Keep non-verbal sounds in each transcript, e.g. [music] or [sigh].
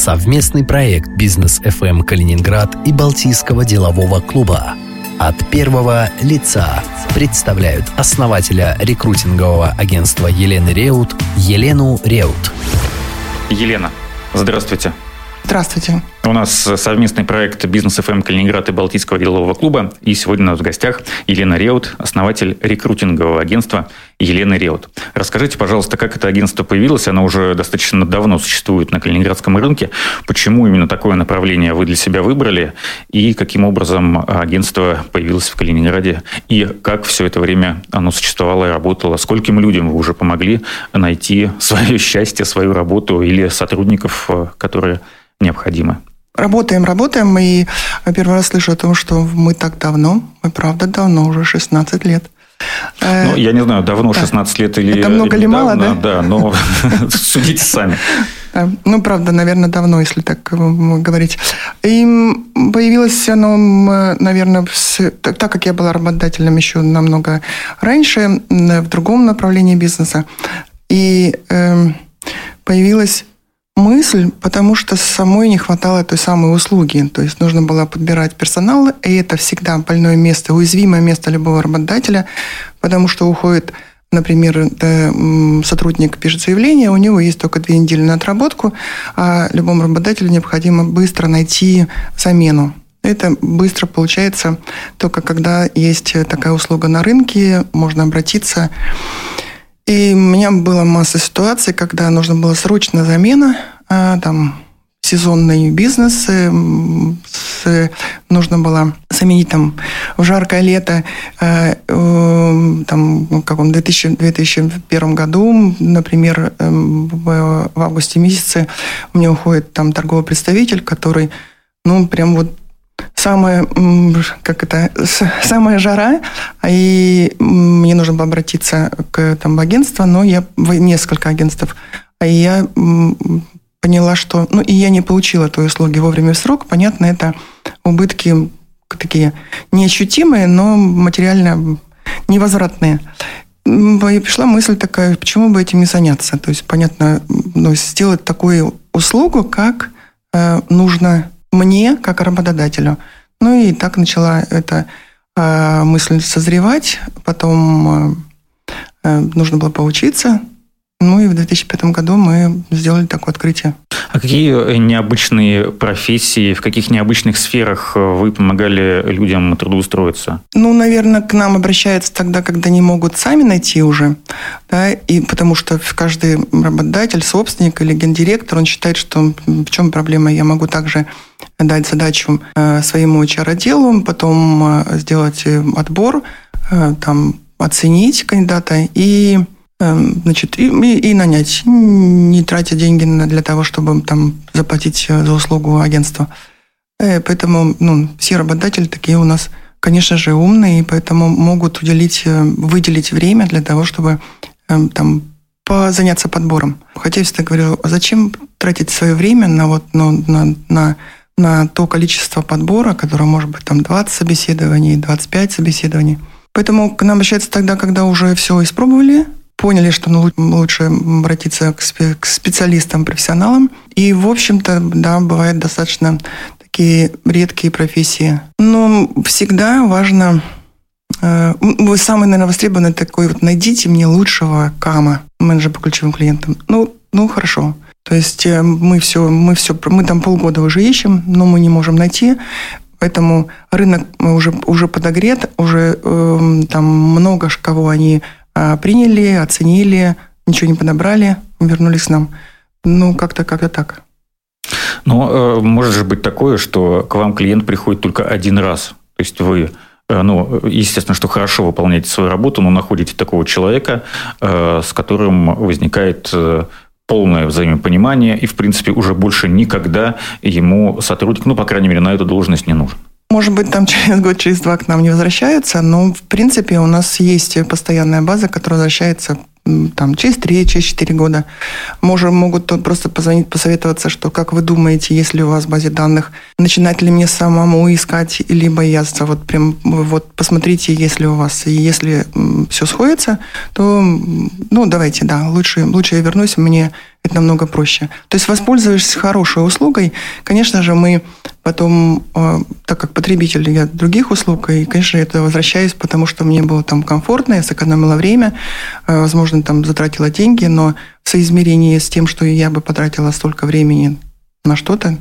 Совместный проект «Бизнес FM Калининград» и Балтийского делового клуба. От первого лица представляют основателя рекрутингового агентства Елены Реут Елену Реут. Елена, здравствуйте. Здравствуйте. У нас совместный проект «Бизнес ФМ Калининград» и Балтийского делового клуба. И сегодня у нас в гостях Елена Реут, основатель рекрутингового агентства Елена Реут. Расскажите, пожалуйста, как это агентство появилось? Оно уже достаточно давно существует на калининградском рынке. Почему именно такое направление вы для себя выбрали? И каким образом агентство появилось в Калининграде? И как все это время оно существовало и работало? Скольким людям вы уже помогли найти свое [laughs] счастье, свою работу или сотрудников, которые необходимы? Работаем, работаем. И первый раз слышу о том, что мы так давно, мы правда давно, уже 16 лет. Э, ну, я не знаю, давно 16 да. лет или Это много или мало, да? Да, но [laughs] судите сами. Ну, правда, наверное, давно, если так говорить. И появилось оно, наверное, так как я была работодателем еще намного раньше, в другом направлении бизнеса. И эм, появилось мысль, потому что самой не хватало той самой услуги. То есть нужно было подбирать персонал, и это всегда больное место, уязвимое место любого работодателя, потому что уходит например, сотрудник пишет заявление, у него есть только две недели на отработку, а любому работодателю необходимо быстро найти замену. Это быстро получается только когда есть такая услуга на рынке, можно обратиться и у меня была масса ситуаций, когда нужно было срочно замена, а, там, сезонный бизнес, нужно было заменить там в жаркое лето, э, э, там, в каком 2000, 2001 году, например, в августе месяце у меня уходит там торговый представитель, который, ну, прям вот самая, как это, самая жара, и мне нужно было обратиться к там, агентству, но я в несколько агентств, а я поняла, что, ну, и я не получила той услуги вовремя в срок, понятно, это убытки такие неощутимые, но материально невозвратные. И пришла мысль такая, почему бы этим не заняться? То есть, понятно, ну, сделать такую услугу, как э, нужно мне, как работодателю. Ну и так начала эта э, мысль созревать. Потом э, э нужно было поучиться. Ну и в 2005 году мы сделали такое открытие. А какие э, необычные профессии, в каких необычных сферах э, вы помогали людям трудоустроиться? Ну, наверное, к нам обращаются тогда, когда не могут сами найти уже, да, и потому что каждый работодатель, собственник или гендиректор, он считает, что в чем проблема, я могу также дать задачу э, своему HR-отделу, потом сделать отбор, там, оценить кандидата и значит, и, и, и нанять, не тратя деньги для того, чтобы там заплатить э, за услугу агентства. Э, поэтому ну, все работодатели такие у нас, конечно же, умные, и поэтому могут уделить, э, выделить время для того, чтобы эм, там заняться подбором. Хотя я всегда говорю, а зачем тратить свое время на, вот, ну, на, на, на то количество подбора, которое может быть там 20 собеседований, 25 собеседований. Поэтому к нам обращаются тогда, когда уже все испробовали, поняли, что ну, лучше обратиться к, специалистам, профессионалам. И, в общем-то, да, бывают достаточно такие редкие профессии. Но всегда важно э, самый, наверное, востребованный такой вот, найдите мне лучшего кама, менеджера по ключевым клиентам. Ну, ну, хорошо. То есть э, мы все, мы все, мы там полгода уже ищем, но мы не можем найти. Поэтому рынок уже, уже подогрет, уже э, там много кого они приняли, оценили, ничего не подобрали, вернулись к нам. Ну, как-то, как-то так. Но э, может же быть такое, что к вам клиент приходит только один раз. То есть вы э, ну, естественно, что хорошо выполняете свою работу, но находите такого человека, э, с которым возникает полное взаимопонимание, и, в принципе, уже больше никогда ему сотрудник, ну, по крайней мере, на эту должность не нужен. Может быть, там [laughs] через год, через два к нам не возвращаются, но, в принципе, у нас есть постоянная база, которая возвращается там, через 3, через 4 года. Можем, могут просто позвонить, посоветоваться, что как вы думаете, если у вас в базе данных, начинать ли мне самому искать или бояться? Вот прям вот посмотрите, если у вас, и если все сходится, то, ну, давайте, да, лучше, лучше я вернусь, мне это намного проще. То есть воспользуешься хорошей услугой, конечно же, мы потом, э, так как потребитель я других услуг, и, конечно, это возвращаюсь, потому что мне было там комфортно, я сэкономила время, э, возможно, там затратила деньги, но в соизмерении с тем, что я бы потратила столько времени на что-то,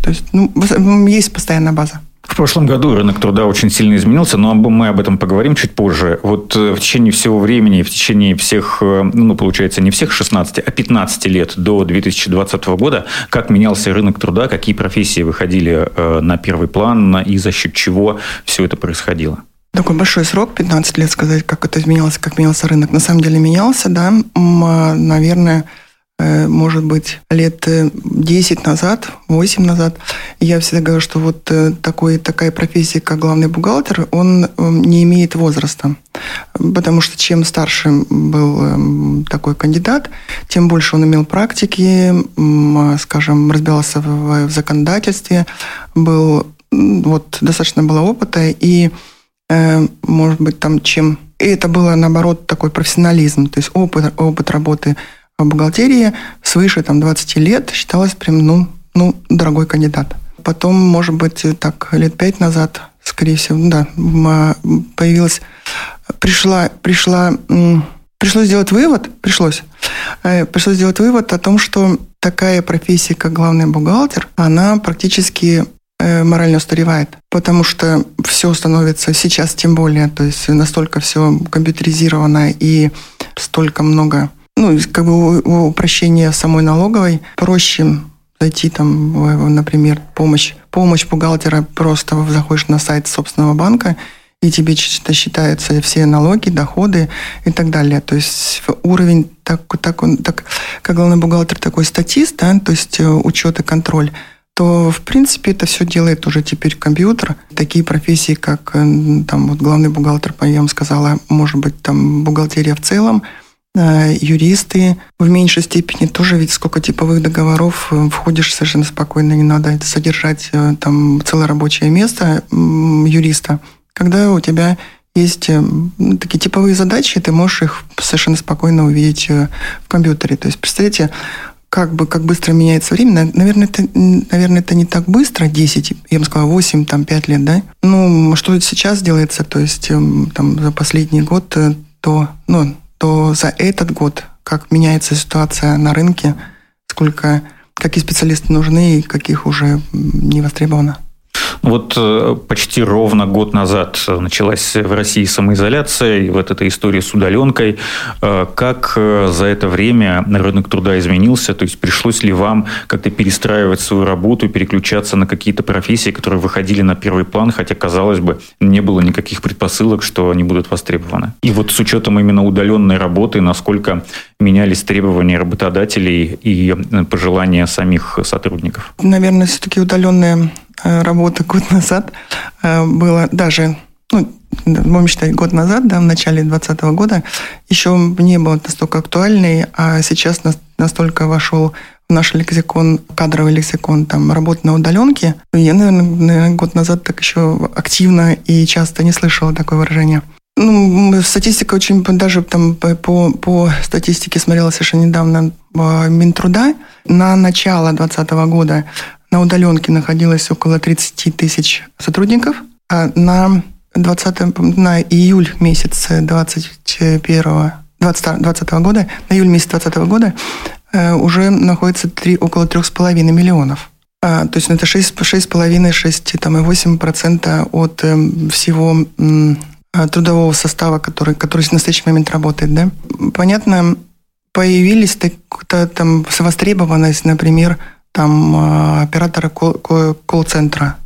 то есть ну, есть постоянная база. В прошлом году рынок труда очень сильно изменился, но мы об этом поговорим чуть позже. Вот э, в течение всего времени, в течение всех, э, ну, получается, не всех 16, а 15 лет до 2020 года, как менялся рынок труда, какие профессии выходили э, на первый план и за счет чего все это происходило? Такой большой срок, 15 лет сказать, как это изменялось, как менялся рынок. На самом деле менялся, да, а, наверное, может быть, лет 10 э, назад, 8 назад, я всегда говорю, что вот э, такой, такая профессия, как главный бухгалтер, он не имеет возраста. Потому что чем старше был такой кандидат, тем больше он имел практики, скажем, разбирался в, в законодательстве, был, вот, достаточно было опыта, и, может быть, там, чем... И это было, наоборот, такой профессионализм, то есть опыт, опыт работы в бухгалтерии свыше там, 20 лет считалось прям, ну, ну, дорогой кандидат. Потом, может быть, так лет пять назад, скорее всего, да, появилась, пришла, пришла, пришлось сделать вывод, пришлось, э, пришлось сделать вывод о том, что такая профессия, как главный бухгалтер, она практически э, морально устаревает, потому что все становится сейчас тем более, то есть настолько все компьютеризировано и столько много ну, как бы упрощение самой налоговой проще зайти там, например, помощь, помощь бухгалтера, просто заходишь на сайт собственного банка, и тебе считаются все налоги, доходы и так далее. То есть уровень, так, так, он, так как главный бухгалтер такой статист, да, то есть э, учет и контроль, то, в принципе, это все делает уже теперь компьютер. Такие профессии, как э, там, вот главный бухгалтер, я вам сказала, может быть, там бухгалтерия в целом – юристы в меньшей степени тоже ведь сколько типовых договоров э, входишь совершенно спокойно, не надо содержать э, там целое рабочее место юриста. Когда у тебя есть ну, такие типовые задачи, ты можешь их совершенно спокойно увидеть в компьютере. То есть, представьте, как бы как быстро меняется время. Наверное, это, наверное, это не так быстро, 10, я бы сказала, 8, там, 5 лет, да? Ну, что сейчас делается, то есть эм, там за последний год, то, ну, то за этот год, как меняется ситуация на рынке, сколько, какие специалисты нужны и каких уже не востребовано. Вот э, почти ровно год назад началась в России самоизоляция, и вот эта история с удаленкой. Э, как э, за это время рынок труда изменился? То есть пришлось ли вам как-то перестраивать свою работу, переключаться на какие-то профессии, которые выходили на первый план, хотя, казалось бы, не было никаких предпосылок, что они будут востребованы? И вот с учетом именно удаленной работы, насколько менялись требования работодателей и пожелания самих сотрудников? Наверное, все-таки удаленная Э, работы год назад э, было даже, ну, будем считать, год назад, да, в начале 2020 года, еще не было настолько актуальной, а сейчас настолько вошел в наш лексикон, кадровый лексикон, там, работа на удаленке. Я, наверное, наверное, год назад так еще активно и часто не слышала такое выражение. Ну, статистика очень, даже там по, по статистике смотрела совершенно недавно э, Минтруда. На начало 2020 года на удаленке находилось около 30 тысяч сотрудников, а на 20, на июль месяц 21 2020 года, на июль месяц 2020 года э, уже находится 3, около 3,5 миллионов. А, то есть ну, это 6,5-6,8% от э, всего э, трудового состава, который, который в настоящий момент работает. Да? Понятно, появились так, там востребованность, например, там э, операторы колл-центра,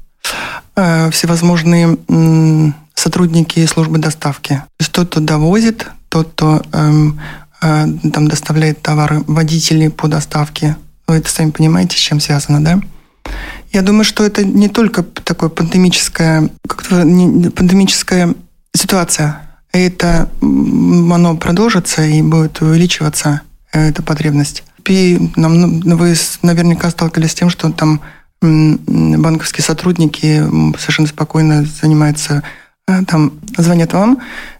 э, всевозможные сотрудники службы доставки. То есть тот, кто довозит, тот, кто эм, э, там доставляет товары, водители по доставке. Вы это сами понимаете, с чем связано, да? Я думаю, что это не только такое пандемическая, как-то пандемическая ситуация. Это оно продолжится и будет увеличиваться, эта потребность принципе, нам, ну, вы наверняка сталкивались с тем, что там банковские сотрудники совершенно спокойно занимаются, э, там звонят вам,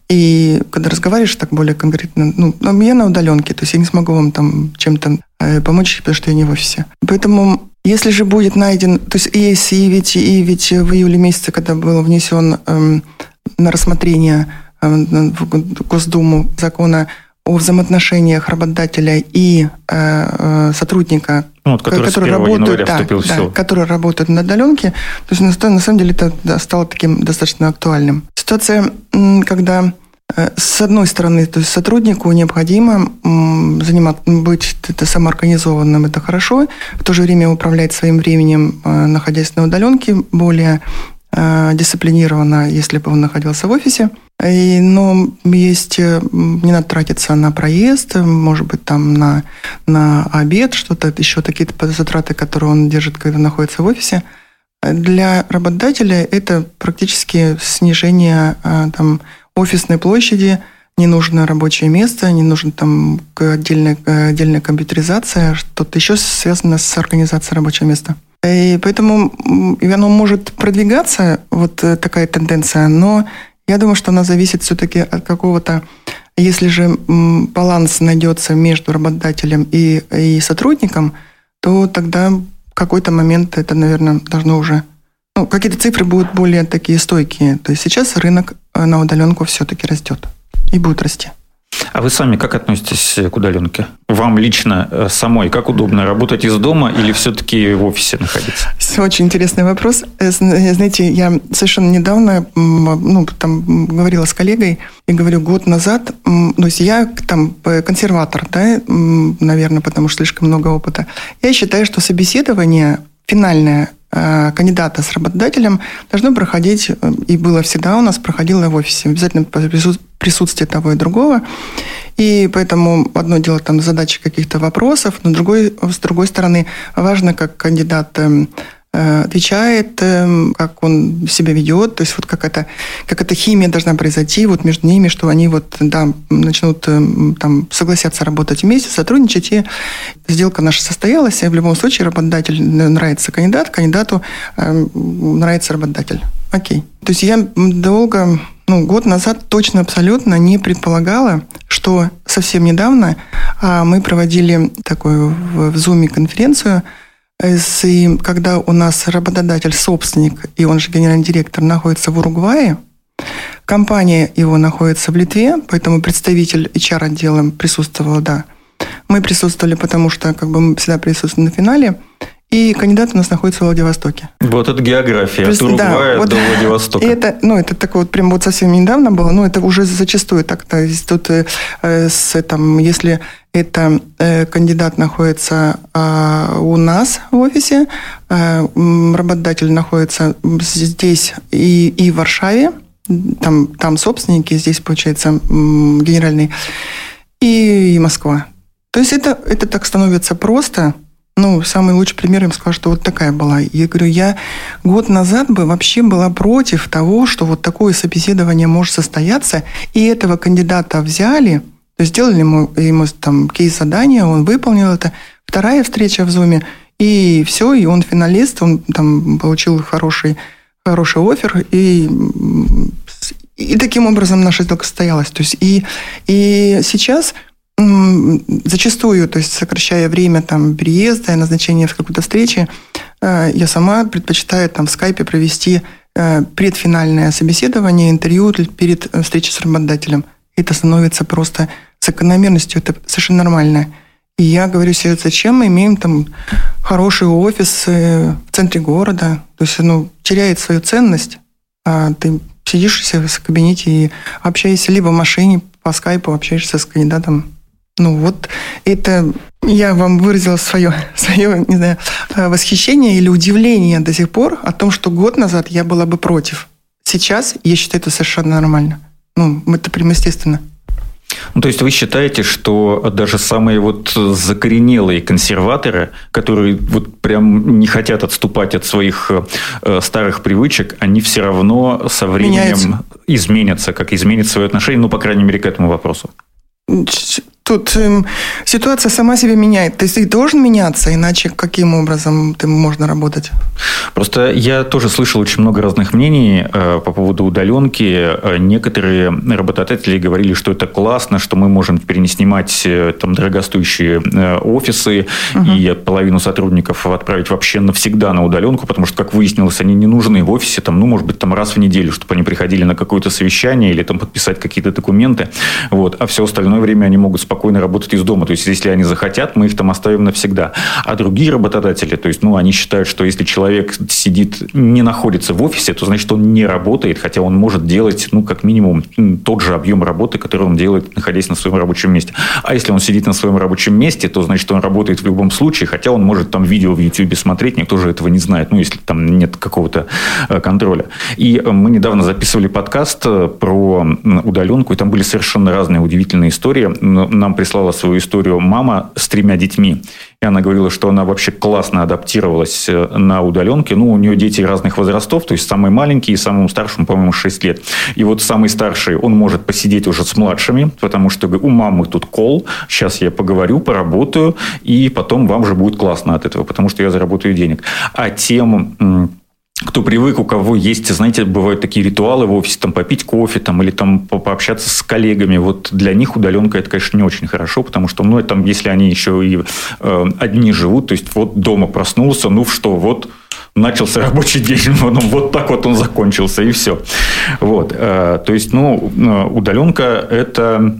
и когда разговариваешь так более конкретно, ну, я на удаленке, то есть я не смогу вам там чем-то э, помочь, потому что я не в офисе. Поэтому если же будет найден, то есть и, и ведь, и ведь в июле месяце, когда был внесен эм, на рассмотрение эм, в Госдуму закона о взаимоотношениях работодателя и э, э, сотрудника, ну, вот, который, который работают, да, да, которые работают на удаленке, то есть на, на самом деле это да, стало таким достаточно актуальным. Ситуация, когда э, с одной стороны, то есть сотруднику необходимо заниматься, быть это самоорганизованным, это хорошо, в то же время управлять своим временем, э, находясь на удаленке, более Э, дисциплинированно, если бы он находился в офисе. И, но есть, э, не надо тратиться на проезд, может быть, там на, на обед, что-то еще, какие-то затраты, которые он держит, когда находится в офисе. Для работодателя это практически снижение э, там, офисной площади, не нужно рабочее место, не нужно там отдельная, отдельная компьютеризация, что-то еще связано с организацией рабочего места. И поэтому оно может продвигаться, вот э, такая тенденция, но я думаю, что она зависит все-таки от какого-то, если же баланс найдется между работодателем и, и сотрудником, то тогда в какой-то момент это, наверное, должно уже... Ну, какие-то цифры будут более такие стойкие. То есть сейчас рынок э, на удаленку все-таки растет и будет расти. А вы сами как относитесь к удаленке? Вам лично э, самой как удобно, работать из дома или все-таки в офисе находиться? Очень интересный вопрос. Э, э, знаете, я совершенно недавно ну, там, говорила с коллегой и говорю, год назад, то есть я там консерватор, да, наверное, потому что слишком много опыта. Я считаю, что собеседование финальное кандидата с работодателем должно проходить, э, и было всегда у нас, проходило в офисе. Обязательно присутствие того и другого. И поэтому одно дело там задачи каких-то вопросов, но другой, с другой стороны важно, как кандидат эм, Э, отвечает, эм, как он себя ведет, то есть вот как это, как эта химия должна произойти вот между ними, что они вот, да, начнут эм, там согласятся работать вместе, сотрудничать, и сделка наша состоялась, и в любом случае работодатель нравится кандидат, кандидату э, нравится работодатель. Окей. То есть я долго, ну, год назад точно абсолютно не предполагала, что совсем недавно а, мы проводили такую в Zoom конференцию и когда у нас работодатель, собственник, и он же генеральный директор, находится в Уругвае, компания его находится в Литве, поэтому представитель HR-отдела присутствовал, да. Мы присутствовали, потому что как бы мы всегда присутствуем на финале – и кандидат у нас находится в Владивостоке. Вот это география, Плюс, от Уругвая да, вот, до Владивостока. И [laughs] это, ну, это такое вот прям вот совсем недавно было, но это уже зачастую так. То есть тут э, с, там, если это э, кандидат находится э, у нас в офисе, э, работодатель находится здесь и, и в Варшаве, там, там собственники, здесь, получается, генеральный, и, и Москва. То есть это, это так становится просто – ну, самый лучший пример им сказал, что вот такая была. Я говорю, я год назад бы вообще была против того, что вот такое собеседование может состояться, и этого кандидата взяли, то есть сделали ему, ему там кейс-задание, он выполнил это. Вторая встреча в Зуме, и все, и он финалист, он там получил хороший, хороший офер, и и таким образом наша сделка состоялась. То есть и, и сейчас Зачастую, то есть сокращая время там, переезда и назначения в какой-то встречи, э, я сама предпочитаю там, в скайпе провести э, предфинальное собеседование, интервью перед э, встречей с работодателем. Это становится просто закономерностью, это совершенно нормально. И я говорю себе, зачем мы имеем там хороший офис в центре города, то есть оно теряет свою ценность, а ты сидишь в кабинете и общаешься либо в машине, по скайпу общаешься с кандидатом ну вот это я вам выразила свое, [laughs] свое не знаю, э, восхищение или удивление до сих пор о том, что год назад я была бы против. Сейчас я считаю это совершенно нормально. Ну, это прямо естественно. Ну, то есть вы считаете, что даже самые вот закоренелые консерваторы, которые вот прям не хотят отступать от своих э, старых привычек, они все равно со временем Меняется. изменятся, как изменят свое отношение, ну, по крайней мере, к этому вопросу? Тут э, ситуация сама себя меняет. То есть ты должен меняться, иначе каким образом ты можно работать? Просто я тоже слышал очень много разных мнений э, по поводу удаленки. Э, некоторые работодатели говорили, что это классно, что мы можем теперь не снимать э, там дорогостоящие э, офисы угу. и половину сотрудников отправить вообще навсегда на удаленку, потому что, как выяснилось, они не нужны в офисе, там, ну, может быть, там раз в неделю, чтобы они приходили на какое-то совещание или там подписать какие-то документы. Вот. А все остальное время они могут спокойно спокойно работать из дома. То есть, если они захотят, мы их там оставим навсегда. А другие работодатели, то есть, ну, они считают, что если человек сидит, не находится в офисе, то значит, он не работает, хотя он может делать, ну, как минимум, тот же объем работы, который он делает, находясь на своем рабочем месте. А если он сидит на своем рабочем месте, то значит, он работает в любом случае, хотя он может там видео в YouTube смотреть, никто же этого не знает, ну, если там нет какого-то э, контроля. И э, мы недавно записывали подкаст э, про удаленку, и там были совершенно разные удивительные истории. На нам прислала свою историю мама с тремя детьми. И она говорила, что она вообще классно адаптировалась э, на удаленке. Ну, у нее дети разных возрастов, то есть самый маленький и самому старшему, по-моему, 6 лет. И вот самый старший, он может посидеть уже с младшими, потому что у мамы тут кол, сейчас я поговорю, поработаю, и потом вам же будет классно от этого, потому что я заработаю денег. А тем кто привык, у кого есть, знаете, бывают такие ритуалы в офисе, там попить кофе, там, или там пообщаться с коллегами, вот для них удаленка это, конечно, не очень хорошо, потому что, ну, там, если они еще и э, одни живут, то есть вот дома проснулся, ну что, вот начался рабочий день, [laughs] ну, вот так вот он закончился, и все. Вот, э, то есть, ну, э, удаленка это,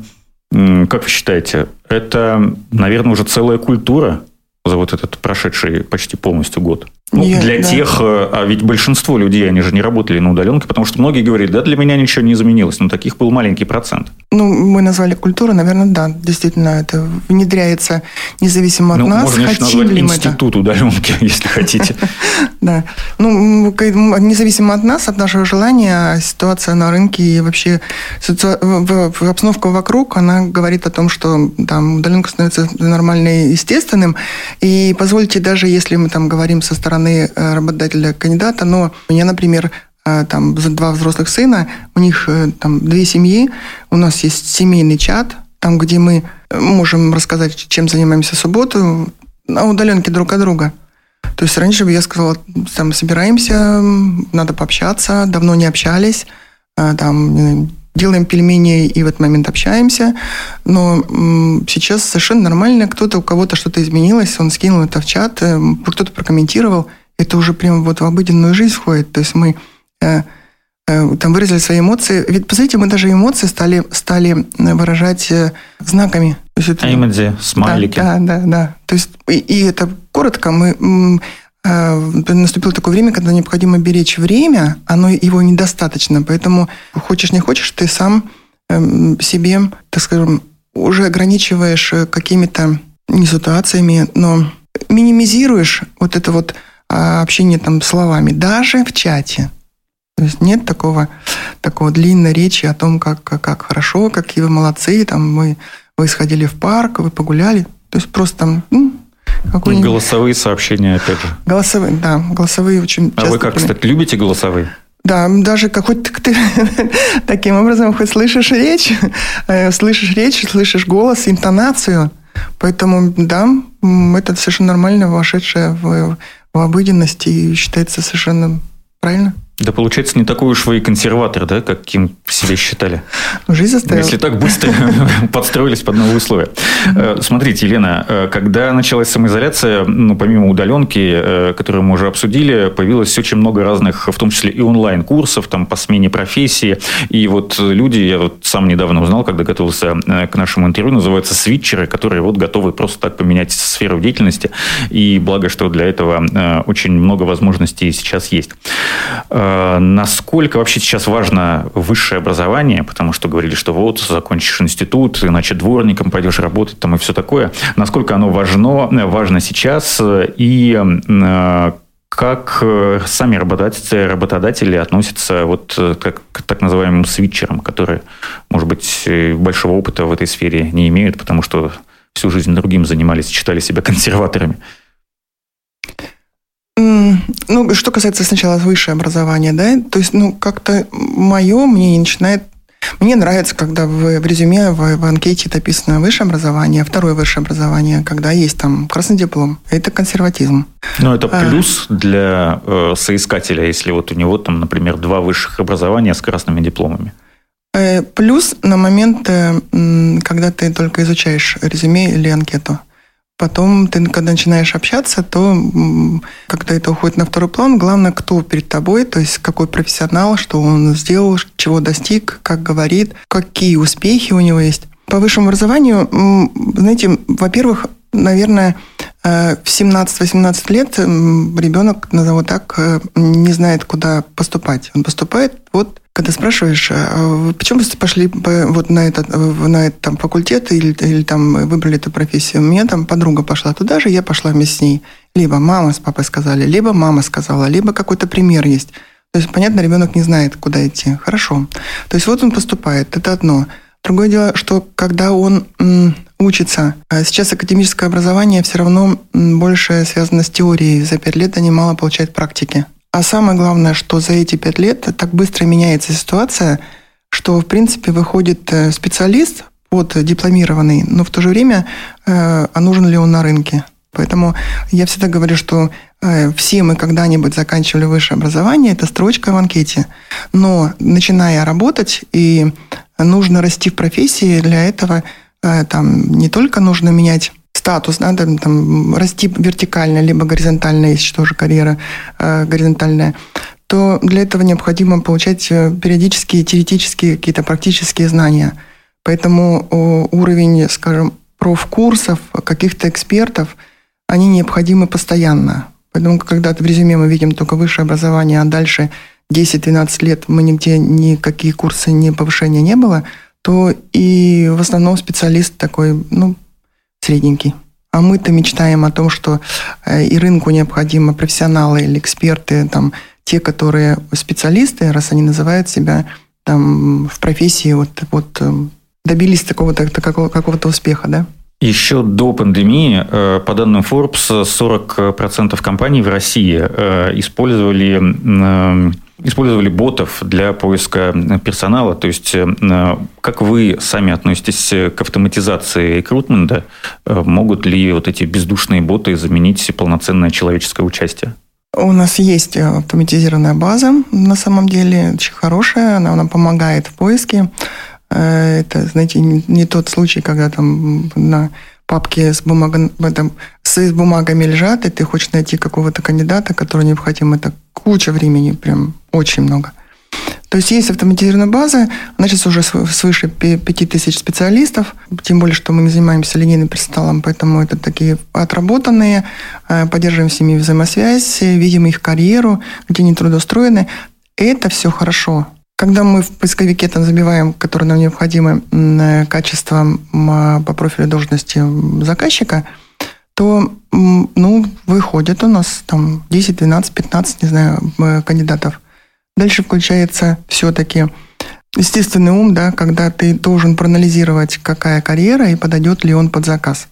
как вы считаете, это, наверное, уже целая культура за вот этот прошедший почти полностью год. Ну, Я, для да. тех, э, а ведь большинство людей, они же не работали на удаленке, потому что многие говорили, да, для меня ничего не изменилось, но таких был маленький процент. Ну, мы назвали культуру, наверное, да, действительно, это внедряется независимо от ну, нас. Можно еще назвать институт это? удаленки, [laughs] если хотите. [laughs] Да, ну, независимо от нас, от нашего желания, ситуация на рынке и вообще обстановка вокруг, она говорит о том, что там удаленка становится нормально и естественным, и позвольте, даже если мы там говорим со стороны э, работодателя-кандидата, но у меня, например, э, там два взрослых сына, у них э, там две семьи, у нас есть семейный чат, там, где мы можем рассказать, чем занимаемся в субботу, на удаленке друг от друга. То есть раньше бы я сказала, там, собираемся, надо пообщаться, давно не общались, там, делаем пельмени и в этот момент общаемся. Но сейчас совершенно нормально. Кто-то, у кого-то что-то изменилось, он скинул это в чат, э, кто-то прокомментировал. Это уже прямо вот в обыденную жизнь входит. То есть мы э, э, там выразили свои эмоции. Ведь, посмотрите, мы даже эмоции стали, стали выражать знаками. То есть это, Эмодзи, смайлики. Да, да, да. То есть, и, и это коротко, мы Э, наступило такое время, когда необходимо беречь время, оно его недостаточно, поэтому хочешь не хочешь, ты сам эм, себе, так скажем, уже ограничиваешь э, какими-то не ситуациями, но минимизируешь вот это вот а, общение там словами, даже в чате. То есть нет такого, такого длинной речи о том, как, как, как хорошо, какие вы молодцы, там вы, вы сходили в парк, вы погуляли. То есть просто там, ну, Голосовые сообщения, опять же. Голосовые, да, голосовые очень А вы как, кстати, любите голосовые? Да, даже какой то ты [laughs] таким образом хоть слышишь речь, [laughs] э, слышишь речь, слышишь голос, интонацию. Поэтому, да, это совершенно нормально, вошедшее в, в обыденность и считается совершенно правильно. Да, получается, не такой уж вы и консерватор, да, каким себе считали. Жизнь заставила. Если так быстро [laughs] подстроились под новые условия. Э, смотрите, Елена, э, когда началась самоизоляция, ну, помимо удаленки, э, которую мы уже обсудили, появилось очень много разных, в том числе и онлайн-курсов, там, по смене профессии. И вот люди, я вот сам недавно узнал, когда готовился к нашему интервью, называются свитчеры, которые вот готовы просто так поменять сферу деятельности. И благо, что для этого очень много возможностей сейчас есть. Э, насколько вообще сейчас важно высшее образование, потому что говорили, что вот закончишь институт, иначе дворником пойдешь работать там и все такое. Насколько оно важно, важно сейчас и э, как э, сами работодатели, работодатели относятся вот как, к так называемым свитчерам, которые, может быть, большого опыта в этой сфере не имеют, потому что всю жизнь другим занимались, считали себя консерваторами. Ну, что касается сначала высшего образования, да, то есть, ну, как-то мое мнение начинает Мне нравится, когда в, в резюме, в, в анкете написано высшее образование, второе высшее образование, когда есть там красный диплом. Это консерватизм. Но это а. плюс а, для э, соискателя, если вот у него там, например, два высших образования с красными дипломами. Э, плюс на момент, э, когда ты только изучаешь резюме или анкету. Потом ты, когда начинаешь общаться, то когда это уходит на второй план, главное, кто перед тобой, то есть какой профессионал, что он сделал, чего достиг, как говорит, какие успехи у него есть. По высшему образованию, знаете, во-первых, наверное, э, в 17-18 лет ребенок, назову так, э, не знает, куда поступать. Он поступает вот когда спрашиваешь, а почему вы пошли вот на этот, на этот там, факультет или, или там выбрали эту профессию, у меня там подруга пошла туда же, я пошла вместе с ней. Либо мама с папой сказали, либо мама сказала, либо какой-то пример есть. То есть, понятно, ребенок не знает, куда идти. Хорошо. То есть вот он поступает, это одно. Другое дело, что когда он учится, а сейчас академическое образование все равно больше связано с теорией. За пять лет они мало получают практики. А самое главное, что за эти пять лет так быстро меняется ситуация, что, в принципе, выходит э, специалист, вот дипломированный, но в то же время, э, а нужен ли он на рынке? Поэтому я всегда говорю, что э, все мы когда-нибудь заканчивали высшее образование, это строчка в анкете. Но начиная работать, и нужно расти в профессии, для этого там не только нужно менять статус, да, там, там, расти вертикально, либо горизонтально, если тоже карьера э, горизонтальная, то для этого необходимо получать э, периодические теоретические какие-то практические знания. Поэтому уровень, скажем, профкурсов, каких-то экспертов, они необходимы постоянно. Поэтому, когда в резюме мы видим только высшее образование, а дальше 10-12 лет мы нигде никакие курсы, ни повышения не было, то и в основном специалист такой, ну, средненький. А мы-то мечтаем о том, что э, и рынку необходимы профессионалы или эксперты, там, те, которые специалисты, раз они называют себя там, в профессии, вот, вот э, добились такого-то какого-то успеха, да? Еще до пандемии, э, по данным Forbes, 40% компаний в России использовали использовали ботов для поиска персонала. То есть, э, как вы сами относитесь к автоматизации рекрутмента? Э, могут ли вот эти бездушные боты заменить полноценное человеческое участие? У нас есть автоматизированная база, на самом деле, очень хорошая, она нам помогает в поиске. Э, это, знаете, не тот случай, когда там на папки с, бумагами, этом, с бумагами лежат, и ты хочешь найти какого-то кандидата, который необходим. Это куча времени, прям очень много. То есть есть автоматизированная база, она сейчас уже свыше 5000 специалистов, тем более, что мы не занимаемся линейным персоналом, поэтому это такие отработанные, э, поддерживаем с ними взаимосвязь, видим их карьеру, где они трудоустроены. Это все хорошо. Когда мы в поисковике там забиваем, которые нам необходимы, качество по профилю должности заказчика, то ну, выходит у нас там 10, 12, 15, не знаю, кандидатов. Дальше включается все-таки естественный ум, да, когда ты должен проанализировать, какая карьера и подойдет ли он под заказ.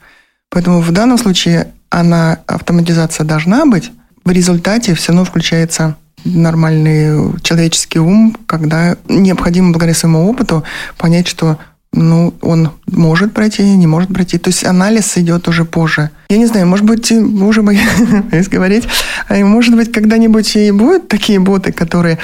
Поэтому в данном случае она, автоматизация должна быть, в результате все равно включается нормальный человеческий ум, когда необходимо благодаря своему опыту понять, что ну, он может пройти, не может пройти. То есть анализ идет уже позже. Я не знаю, может быть, уже боюсь [laughs] говорить, а может быть, когда-нибудь и будут такие боты, которые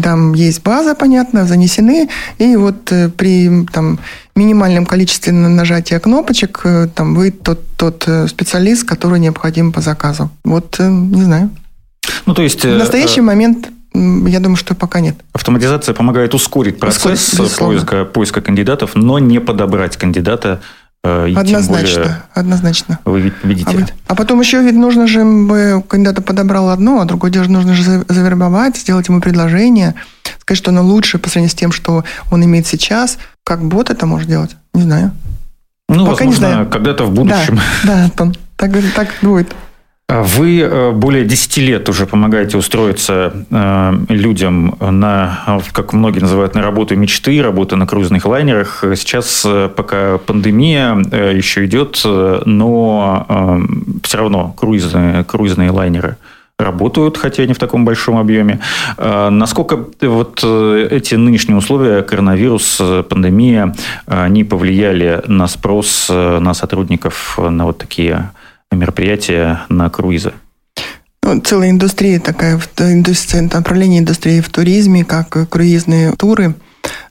там есть база, понятно, занесены, и вот э, при там, минимальном количестве нажатия кнопочек э, там вы тот, тот э, специалист, который необходим по заказу. Вот, не знаю. Ну, то есть... В настоящий момент я думаю, что пока нет. Автоматизация помогает ускорить процесс ускорить, поиска, поиска кандидатов, но не подобрать кандидата э, и однозначно, более однозначно. Выявить победителя. А, а потом еще ведь нужно же, кандидата подобрал одно, а другое дело нужно же завербовать, сделать ему предложение, сказать, что оно лучше по сравнению с тем, что он имеет сейчас. Как бот это может делать? Не знаю. Ну, Пока возможно, не знаю. когда-то в будущем. Да, да [laughs] Антон, так, так будет. А вы э, более 10 лет уже помогаете устроиться э, людям на, как многие называют, на работу мечты, работу на круизных лайнерах. Сейчас, э, пока пандемия еще идет, но все равно круизные, круизные лайнеры работают, хотя не в таком большом объеме. А насколько вот эти нынешние условия, коронавирус, пандемия, они повлияли на спрос на сотрудников на вот такие мероприятия, на круизы? Ну, целая индустрия такая, индустрия, направление индустрии в туризме, как круизные туры,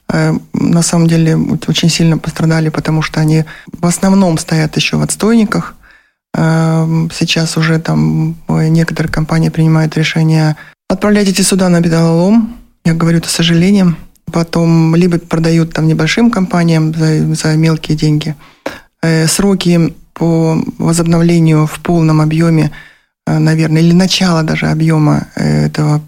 э, на самом деле очень сильно пострадали, потому что они в основном стоят еще в отстойниках. Э, сейчас уже там некоторые компании принимают решение отправлять эти суда на бедололом. Я говорю это с сожалением. Потом либо продают там небольшим компаниям за, за мелкие деньги. Э, сроки по возобновлению в полном объеме Э, наверное, или начало даже объема э, этого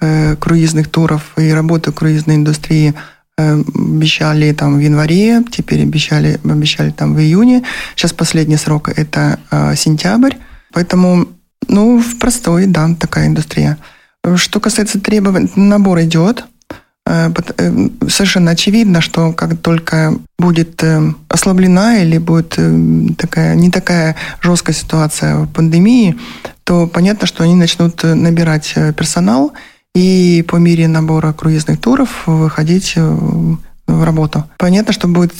э, круизных туров и работы круизной индустрии обещали там в январе, теперь обещали, обещали там в июне. Сейчас последний срок это сентябрь. Поэтому, ну, в простой, да, такая индустрия. Что касается требований, набор идет. Э, э, совершенно очевидно, что как только будет э, ослаблена или будет такая, не такая жесткая ситуация в пандемии, то понятно, что они начнут набирать персонал и по мере набора круизных туров выходить в работу. Понятно, что будет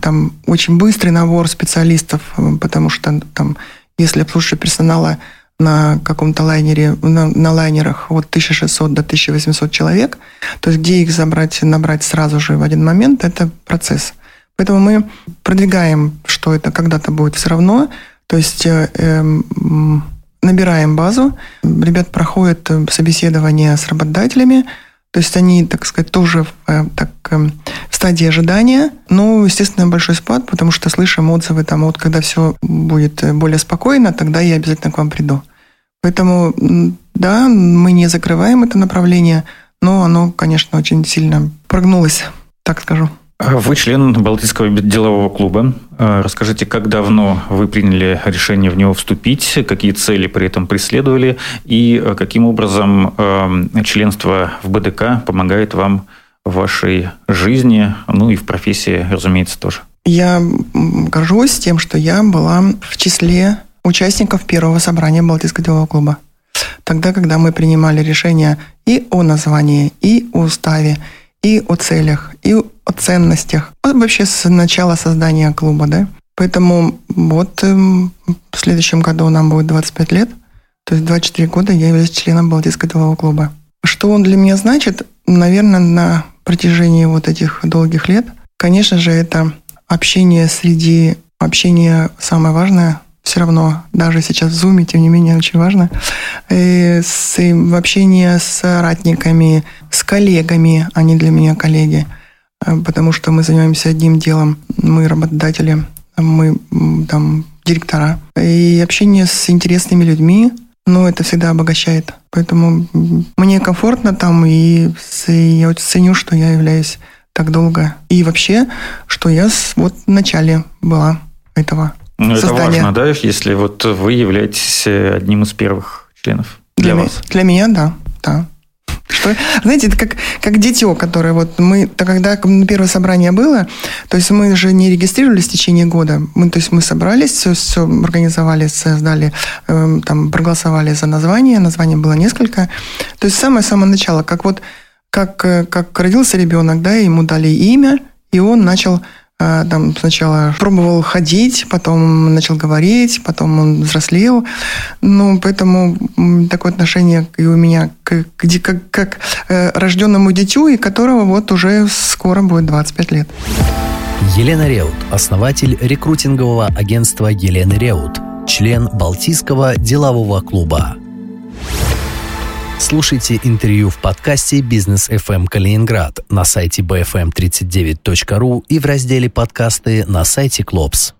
там очень быстрый набор специалистов, потому что там, если обслуживающего персонала на каком-то лайнере, на, на лайнерах от 1600 до 1800 человек, то есть где их забрать, набрать сразу же в один момент, это процесс. Поэтому мы продвигаем, что это когда-то будет все равно, то есть э, э, набираем базу, ребят проходят э, собеседование с работодателями, то есть они, так сказать, тоже в, э, так, э, в стадии ожидания. Но, естественно, большой спад, потому что слышим отзывы, там, вот когда все будет более спокойно, тогда я обязательно к вам приду. Поэтому, да, мы не закрываем это направление, но оно, конечно, очень сильно прогнулось, так скажу. Вы член Балтийского делового клуба. А, расскажите, как давно вы приняли решение в него вступить, какие цели при этом преследовали и а, каким образом а, членство в БДК помогает вам в вашей жизни, ну и в профессии, разумеется, тоже? Я горжусь тем, что я была в числе участников первого собрания Балтийского делового клуба. Тогда, когда мы принимали решения и о названии, и о уставе, и о целях, и о ценностях. Вот вообще с начала создания клуба, да. Поэтому вот эм, в следующем году нам будет 25 лет, то есть 24 года я являюсь членом Балтийского делового клуба. Что он для меня значит? Наверное, на протяжении вот этих долгих лет, конечно же, это общение среди... Общение самое важное все равно, даже сейчас в Zoom, тем не менее, очень важно, и с, в общении с соратниками, с коллегами, они для меня коллеги, э, потому что мы занимаемся одним делом, мы работодатели, мы там директора. И общение с интересными людьми, ну, это всегда обогащает. Поэтому мне комфортно там, и я ценю, что я являюсь так долго. И вообще, что я вот в начале была этого ну, это важно, да, если вот вы являетесь э, одним из первых членов для, для вас? Для меня, да, да. Что, знаете, это как, как дитё, которое вот мы, то когда первое собрание было, то есть мы же не регистрировались в течение года. Мы, то есть мы собрались, все, все организовали, создали, э, там, проголосовали за название, название было несколько. То есть самое-самое начало, как вот, как, э, как родился ребенок, да, ему дали имя, и он начал там сначала пробовал ходить, потом начал говорить, потом он взрослел. Ну, поэтому такое отношение и у меня к, к, как, как э, рожденному дитю, и которого вот уже скоро будет 25 лет. Елена Реут, основатель рекрутингового агентства Елены Реут, член Балтийского делового клуба. Слушайте интервью в подкасте «Бизнес FM Калининград» на сайте bfm39.ru и в разделе «Подкасты» на сайте Клопс.